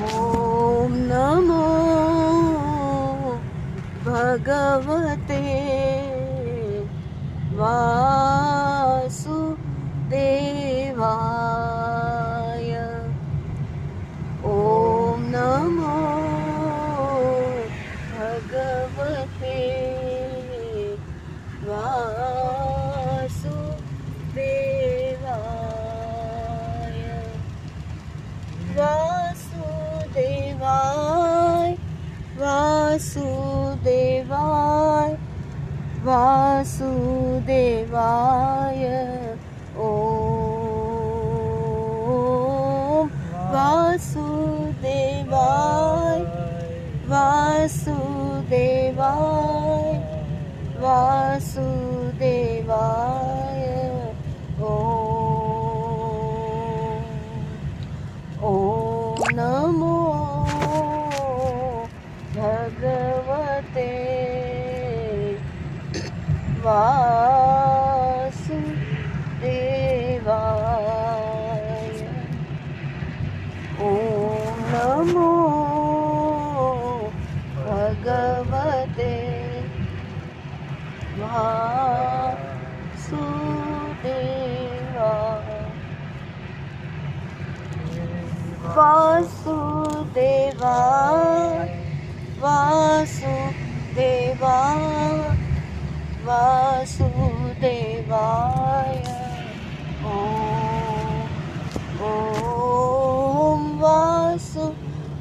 ॐ नमो भगवते वासुदेवाय। वासुदेवाय। ॐ वासुदेवाय वासुदेवाय वासुदेवाय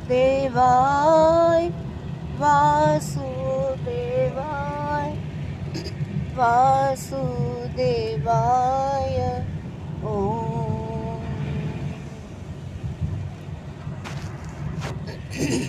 वासुदेवाय वासुदेवाय वासुदेवाय ॐ ॐ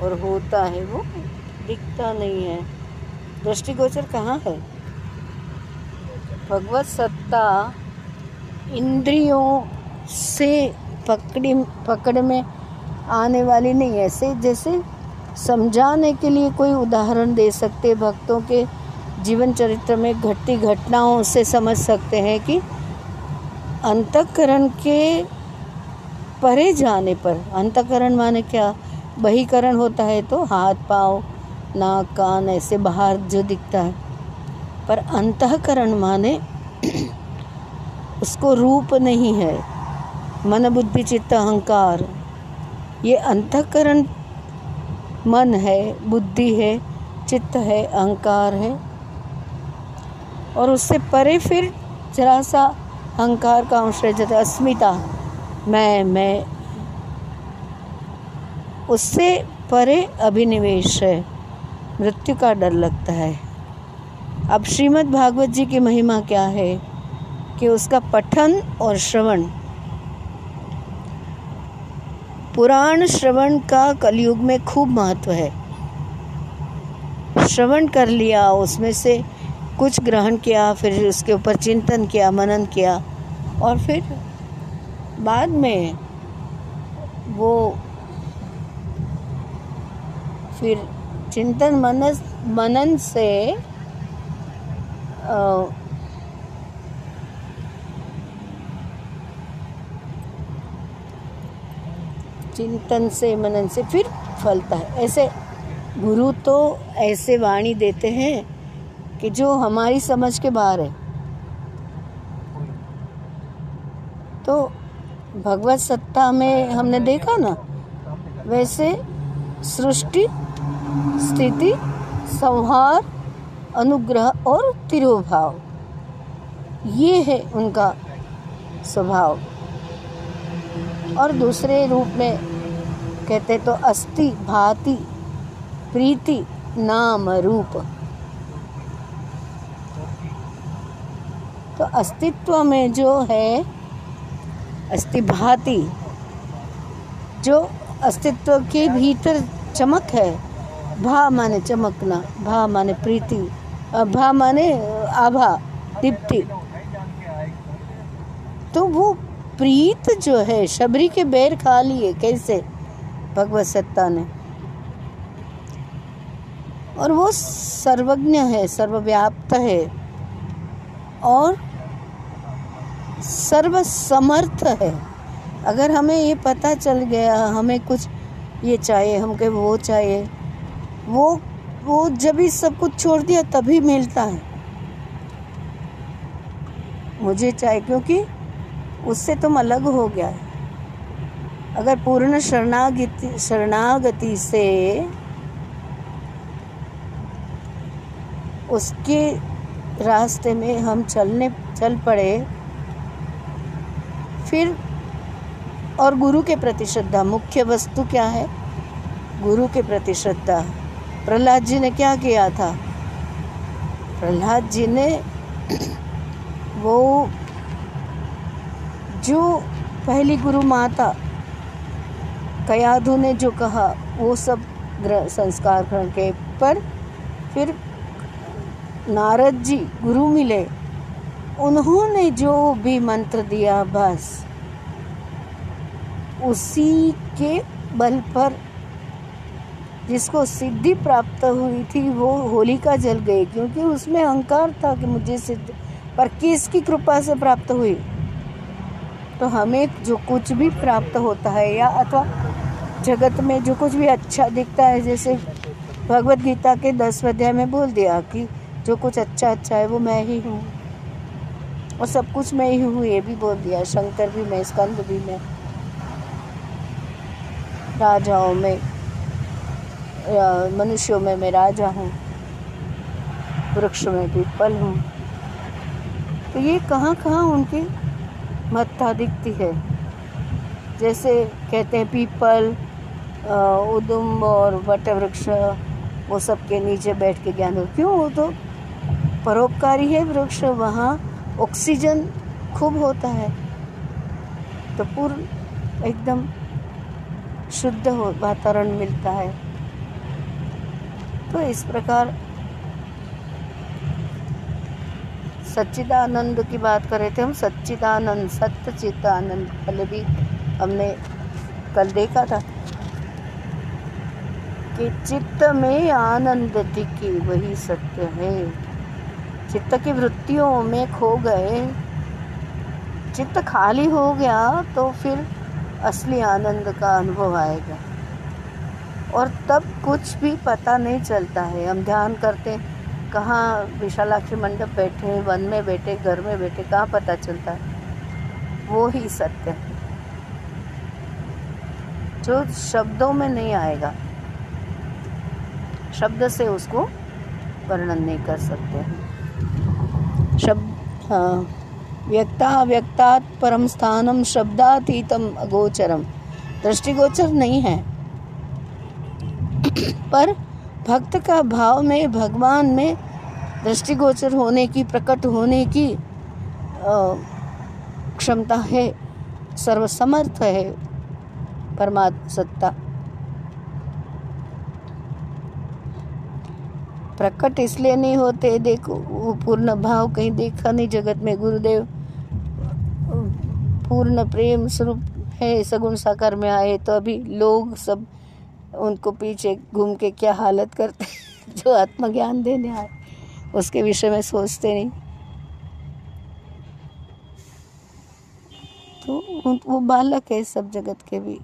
और होता है वो दिखता नहीं है। दृष्टिगोचर कहाँ है? भगवत सत्ता इंद्रियों से पकड़ी, पकड़ में आने वाली नहीं ऐसे जैसे समझाने के लिए कोई उदाहरण दे सकते, भक्तों के जीवन चरित्र में घटती घटनाओं से समझ सकते हैं कि अंतकरण के परे जाने पर, अंतकरण माने क्या? बहीकरण होता है तो हाथ, पाँव, नाक, कान ऐसे बाहर जो दिखता है। पर अंतकरण माने उसको रूप नहीं है, मन, बुद्धि, चित्त, अहंकार। ये अंतकरण मन है, बुद्धि है, चित्त है, अहंकार है। और उससे परे फिर जरा सा अहंकार का अंश रह जाता अस्मिता। मैं मैं। उससे परे अभिनिवेश है। मृत्यु का डर लगता है। अब श्रीमद् भागवत जी की महिमा क्या है? कि उसका पठन और श्रवण। पुराण श्रवण का कलयुग में खूब महत्व है। श्रवण कर लिया, उसमें से कुछ ग्रहण किया, फिर उसके ऊपर चिंतन किया, मनन किया और फिर बाद में वो फिर चिंतन मनस, मनन से चिंतन से, मनन से फिर फलता है। ऐसे गुरु तो ऐसे वाणी देते हैं कि जो हमारी समझ के बाहर है। तो भगवत सत्ता में हमने देखा ना, वैसे सृष्टि, स्थिति, संहार, अनुग्रह और तिरुभाव, ये है उनका स्वभाव। और दूसरे रूप में कहते तो अस्ति भाति, प्रीति, नाम, रूप। तो अस्तित्व में जो है अस्ति जो अस्तित्व के भीतर चमक है, भा माने चमकना, भा माने प्रीति भा माने आभा, दीप्ति। तो वो प्रीत जो है, शबरी के बैर खा लिए, कैसे? भगवत सत्ता ने। और वो सर्वज्ञ है, सर्वव्याप्त है। और सर्वसमर्थ है। अगर हमें ये पता चल गया, हमें कुछ ये चाहिए, हमको वो चाहिए, वो वो जब ही सब कुछ छोड़ दिया, तभी मिलता है। मुझे चाहिए, क्योंकि उससे तुम अलग हो गया है। अगर पूर्ण शरणागति शरणागति से उसके रास्ते में हम चलने, चल पड़े फिर और गुरु के प्रति श्रद्धा। मुख्य वस्तु क्या है? गुरु के प्रति श्रद्धा। प्रहलाद जी ने क्या किया था? प्रहलाद जी ने वो जो पहली गुरु माता कयाधु ने जो कहा, वो सब संस्कार के पर फिर नारद जी गुरु मिले। उन्होंने जो भी मंत्र दिया, बस उसी के बल पर जिसको सिद्धि प्राप्त हुई थी, वो होलिका जल गई, क्योंकि उसमें अहंकार था कि मुझे सिद्ध, पर किसकी कृपा से प्राप्त हुई? तो हमें जो कुछ भी प्राप्त होता है, या अथवा जगत में जो कुछ भी अच्छा दिखता है, जैसे भगवत गीता के दस अध्याय में बोल दिया कि जो कुछ अच्छा अच्छा है, वो मैं ही हूँ। और सब कुछ मैं ही हूँ, ये भी बोल दिया। शंकर भी मैं, स्कंद भी मैं। राजाओं में। मनुष्यों में मैं राजा हूँ। वृक्ष में पीपल हूँ। तो ये कहाँ कहाँ उनकी महत्ता दिखती है? जैसे कहते हैं पीपल उदुम और वट वृक्ष वो सब के नीचे बैठ के ज्ञान हो। क्यों? वो तो परोपकारी है वृक्ष, वहाँ ऑक्सीजन खूब होता है तो पूर्ण एकदम शुद्ध हो, वातावरण मिलता है। तो इस प्रकार सच्चिदानंद की बात कर रहे थे हम, सच्चिदानंद सत्य चित्त आनंद पहले भी हमने कल देखा था कि चित्त में आनंद टिकी वही सत्य है। चित्त की वृत्तियों में खो गए। चित्त खाली हो गया तो फिर असली आनंद का अनुभव आएगा। और तब कुछ भी पता नहीं चलता है। हम ध्यान करते कहाँ विशालाक्षी मंडप बैठे, वन में बैठे, घर में बैठे, कहाँ पता चलता है? वो ही सत्य है। जो शब्दों में नहीं आएगा, शब्द से उसको वर्णन नहीं कर सकते हैं। शब्द हाँ। व्यक्ता परम स्थानम शब्दातीतम अगोचरम। दृष्टिगोचर नहीं है। पर भक्त का भाव में, भगवान में दृष्टिगोचर होने की, प्रकट होने की क्षमता है, सर्वसमर्थ है, परमात्मा सत्ता। प्रकट इसलिए नहीं होते। देखो, वो पूर्ण भाव कहीं देखा नहीं जगत में। गुरुदेव, पूर्ण प्रेम स्वरूप है, सगुण साकार में आए तो अभी लोग सब उनको पीछे घूम के क्या हालत करते जो आत्मज्ञान देने आए, उसके विषय में सोचते नहीं। तो वो बालक है सब जगत के भी।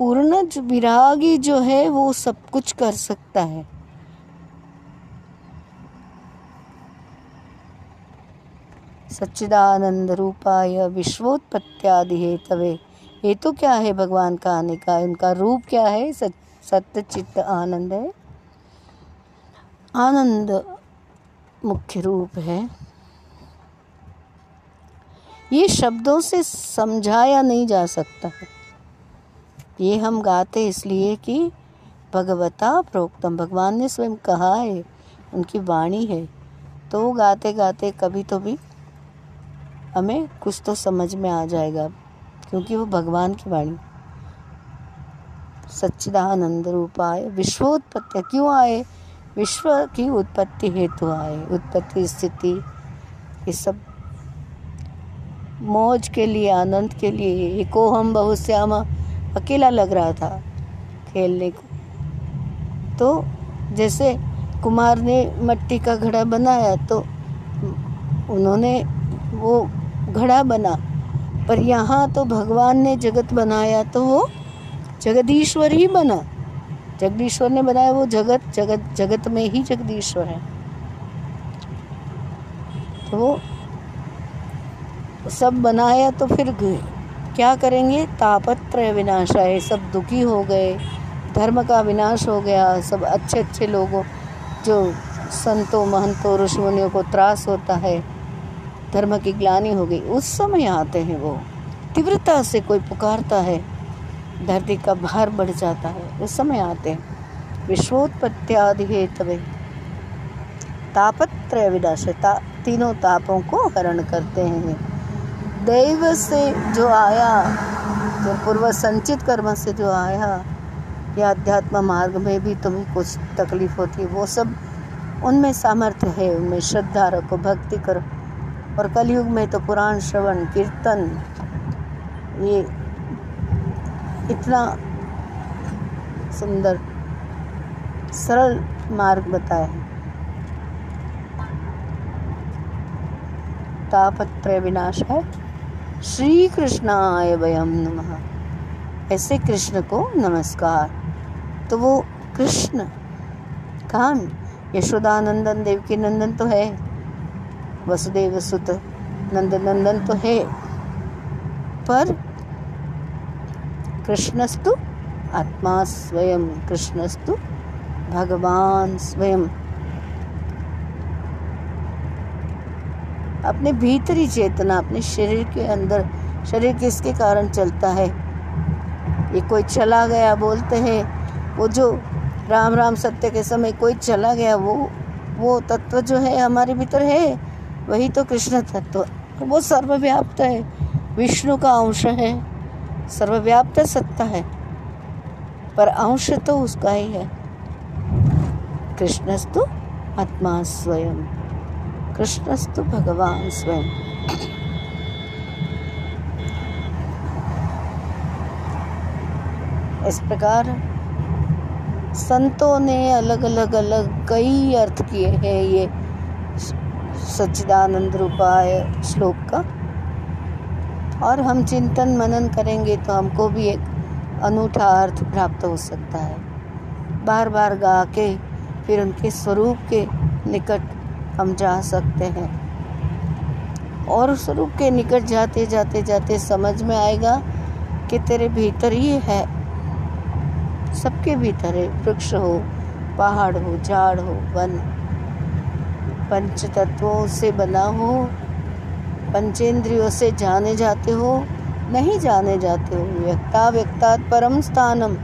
पूर्ण विरागी जो है, वो सब कुछ कर सकता है। सच्चिदानंद रूपाय विश्वोत्पत्त्यादि हेतवे। ये तो क्या है भगवान का आने का? उनका रूप क्या है? सत्य, चित्त, आनंद है। आनंद मुख्य रूप है। ये शब्दों से समझाया नहीं जा सकता। है ये हम गाते इसलिए कि भगवता प्रोक्तम, भगवान ने स्वयं कहा है, उनकी वाणी है। तो गाते गाते कभी तो भी हमें कुछ तो समझ में आ जाएगा, क्योंकि वो भगवान की वाणी। सच्चिदानंद रूप आए विश्वोत्पत्ति, क्यों आए? विश्व की उत्पत्ति हेतु आए, उत्पत्ति, स्थिति, ये सब। मौज के लिए, आनंद के लिए, एको हम बहुत श्यामा अकेला लग रहा था खेलने को। तो जैसे कुमार ने मट्टी का घड़ा बनाया तो उन्होंने वो घड़ा बना। पर यहाँ तो भगवान ने जगत बनाया तो वो जगदीश्वर ही बना। जगदीश्वर ने बनाया वो जगत जगत जगत में ही जगदीश्वर है। तो सब बनाया तो फिर क्या करेंगे? तापत्र विनाश है सब दुखी हो गए, धर्म का विनाश हो गया, सब अच्छे अच्छे लोगों, जो संतों, महंतों, ऋषिमुनियों को त्रास होता है, धर्म की ग्लानी हो गई। उस समय आते हैं वो। तीव्रता से कोई पुकारता है, धरती का भार बढ़ जाता है। उस समय आते हैं। विश्वोत्पत्त्यादि हेतवे। तापत्रय विनाशता तीनों तापों को हरण करते हैं। दैव से जो आया, जो पूर्व संचित कर्म से जो आया, या अध्यात्म मार्ग में भी तुम्हें कुछ तकलीफ़ होती है वो सब उनमें सामर्थ्य है, उनमें श्रद्धा रखो, भक्ति करो। और कलयुग में तो पुराण, श्रवण, कीर्तन, ये इतना सुंदर, सरल मार्ग बताया है। तापत्रय विनाशाय श्री कृष्णाय वयम नमः। ऐसे कृष्ण को नमस्कार। तो वो कृष्ण कहाँ यशोदानंदन देवकी नंदन तो है। वसुदेव सुत नंद नंदन तो है। पर कृष्णस्तु आत्मा स्वयं, कृष्णस्तु भगवान स्वयं। अपने भीतरी चेतना, अपने शरीर के अंदर, शरीर किसके कारण चलता है? ये कोई चला गया बोलते हैं, वो जो राम राम सत्य के समय कोई चला गया, वो वो तत्व जो है हमारे भीतर है, वही तो कृष्ण तत्व। वो सर्वव्याप्त है, विष्णु का अंश है, सर्वव्याप्त सत्ता है, पर अंश तो उसका ही है। कृष्णस्तु आत्मा स्वयं। कृष्णस्तु भगवान स्वयं। इस प्रकार संतों ने अलग अलग अलग कई अर्थ किए हैं ये सच्चिदानंद रूपाय श्लोक का। और हम चिंतन मनन करेंगे तो हमको भी एक अनूठा अर्थ प्राप्त हो सकता है। बार बार गा के, फिर उनके स्वरूप के निकट हम जा सकते हैं। और स्वरूप के निकट जाते जाते जाते समझ में आएगा कि तेरे भीतर ही है। सबके भीतर है। वृक्ष हो, पहाड़ हो, झाड़ हो, वन। पंच तत्वों से बना हो, पंचेंद्रियों से जाने जाते हो, नहीं जाने जाते हो। व्यक्ता व्यक्ता परम स्थानम।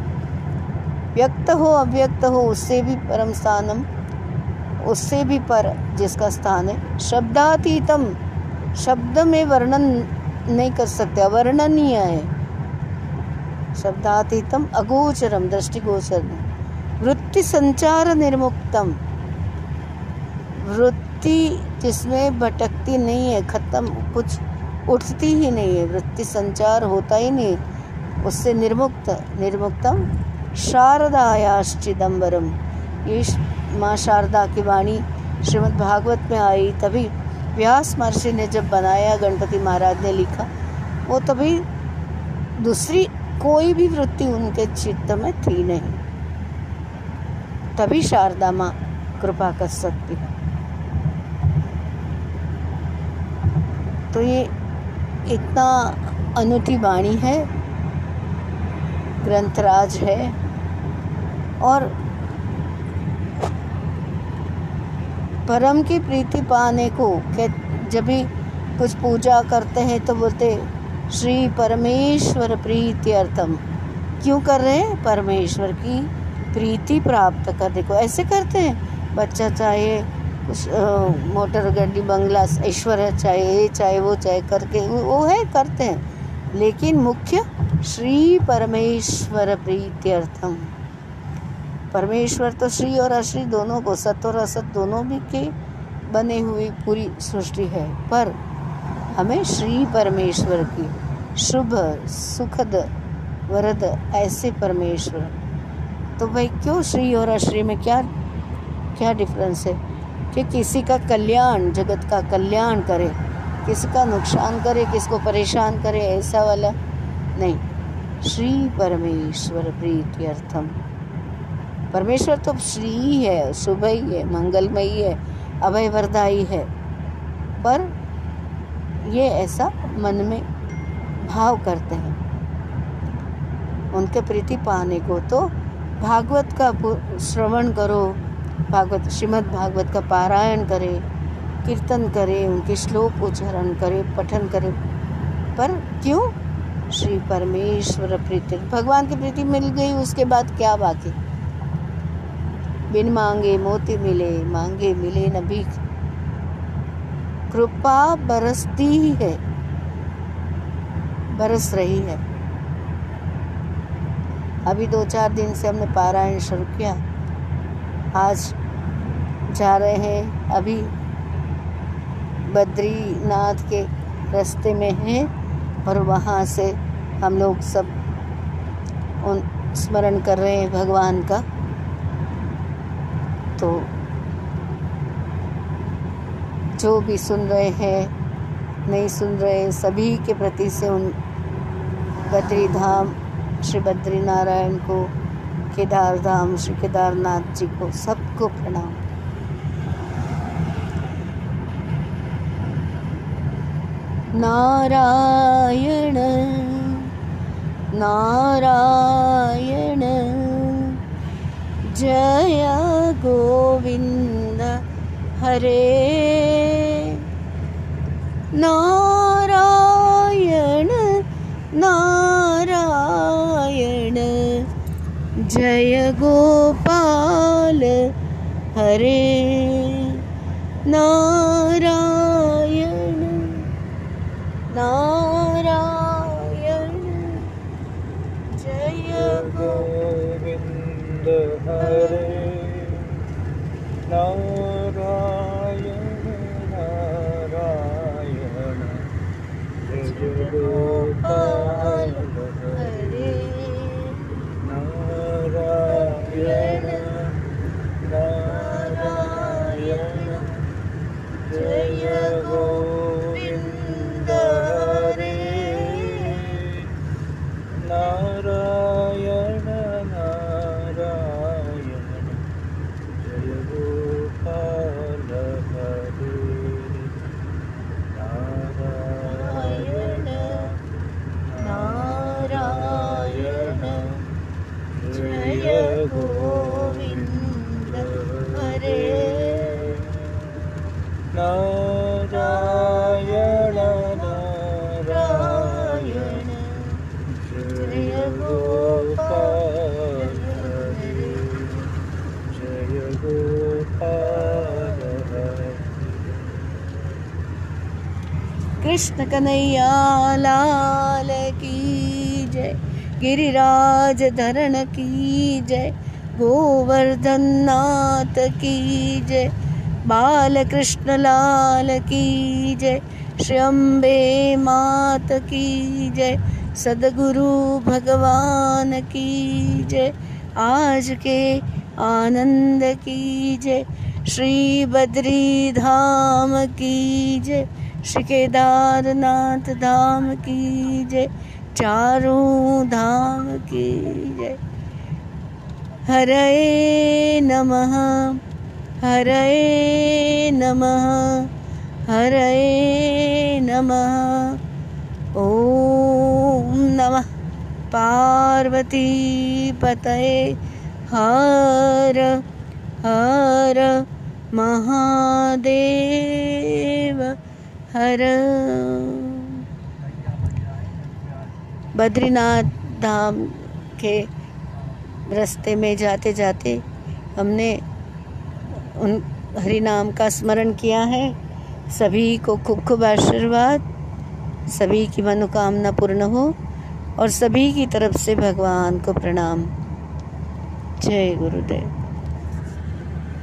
व्यक्त हो, अव्यक्त हो, उससे भी परम स्थानम। उससे भी पर, जिसका स्थान है। शब्दातीतम शब्द में वर्णन नहीं कर सकते, अवर्णनीय है। शब्दातीतम, अगोचरम दृष्टिगोचर वृत्ति संचार निर्मुक्तम। वृत्ति जिसमें भटकती नहीं है, खत्म, कुछ उठती ही नहीं है। वृत्ति संचार होता ही नहीं, उससे निर्मुक्त, निर्मुक्तम। शारदायाश्चिदम्बरम ये माँ शारदा की वाणी श्रीमद् भागवत में आई, तभी व्यास महर्षि ने जब बनाया, गणपति महाराज ने लिखा, वो तभी दूसरी कोई भी वृत्ति उनके चित्त में थी नहीं। तभी शारदा माँ कृपा कर सकती है। तो ये इतना अनूठी वाणी है, ग्रंथराज है, और परम की प्रीति पाने को जब भी कुछ पूजा करते हैं तो बोलते, श्री परमेश्वर प्रीति अर्थम क्यों कर रहे हैं? परमेश्वर की प्रीति प्राप्त करने को। ऐसे करते हैं। बच्चा चाहे कुछ मोटर गड्डी बंगला, ऐश्वर्य चाहे ये, चाहे वो, चाहे करके वो है, करते हैं। लेकिन मुख्य, श्री परमेश्वर प्रीति अर्थम परमेश्वर तो श्री और अश्री दोनों को, सत और असत दोनों भी के बने हुई पूरी सृष्टि है। पर हमें श्री परमेश्वर की शुभ, सुखद, वरद ऐसे परमेश्वर। तो भाई, क्यों श्री और अश्री में क्या क्या डिफरेंस है? कि किसी का कल्याण, जगत का कल्याण करे, किसी का नुकसान करे, किसको परेशान करे, ऐसा वाला नहीं। श्री परमेश्वर प्रीति अर्थम। परमेश्वर तो श्री ही है शुभ ही है मंगलमयी है अभय वरदाई है पर ये ऐसा मन में भाव करते हैं। उनके प्रीति पाने को तो भागवत का श्रवण करो, भागवत, श्रीमद् भागवत का पारायण करे, कीर्तन करे, उनके श्लोक उच्चारण करे, पठन करे। पर क्यों? श्री परमेश्वर प्रीति, भगवान की प्रीति मिल गई, उसके बाद क्या बाकी? बिन मांगे मोती मिले, मांगे मिले न भीख कृपा बरसती ही है, बरस रही है। अभी दो चार दिन से हमने पारायण शुरू किया। आज जा रहे हैं अभी बद्रीनाथ के रास्ते में हैं और वहाँ से हम लोग सब उन स्मरण कर रहे हैं भगवान का। तो जो भी सुन रहे हैं, नहीं सुन रहे सभी के प्रति से उन बद्री धाम, श्री बद्री नारायण को, केदार धाम, श्री केदारनाथ जी को सबको प्रणाम। नारायण नारायण। जय गोविन्द हरे। नारायण नारायण जय गोपाल हरे। नारायण नारायण जय गो गोविन्द कृष्ण कन्हैया लाल की जय। गिरिराज धरण की जय। गोवर्धन नाथ की जय। बाल कृष्ण लाल की जय। श्री अम्बे मात की जय। सदगुरु भगवान की जय। आज के आनंद की जय। श्री बद्री धाम की जय। श्री केदारनाथ धाम की जय। चारों धाम की जय। हरे नमः हरे नमः हरे नमः। ॐ नमः। पार्वती पतये। हर हर महादेव। हर बद्रीनाथ धाम के रास्ते में जाते जाते हमने उन हरि नाम का स्मरण किया है। सभी को खूब खूब आशीर्वाद, सभी की मनोकामना पूर्ण हो और सभी की तरफ़ से भगवान को प्रणाम। जय गुरुदेव।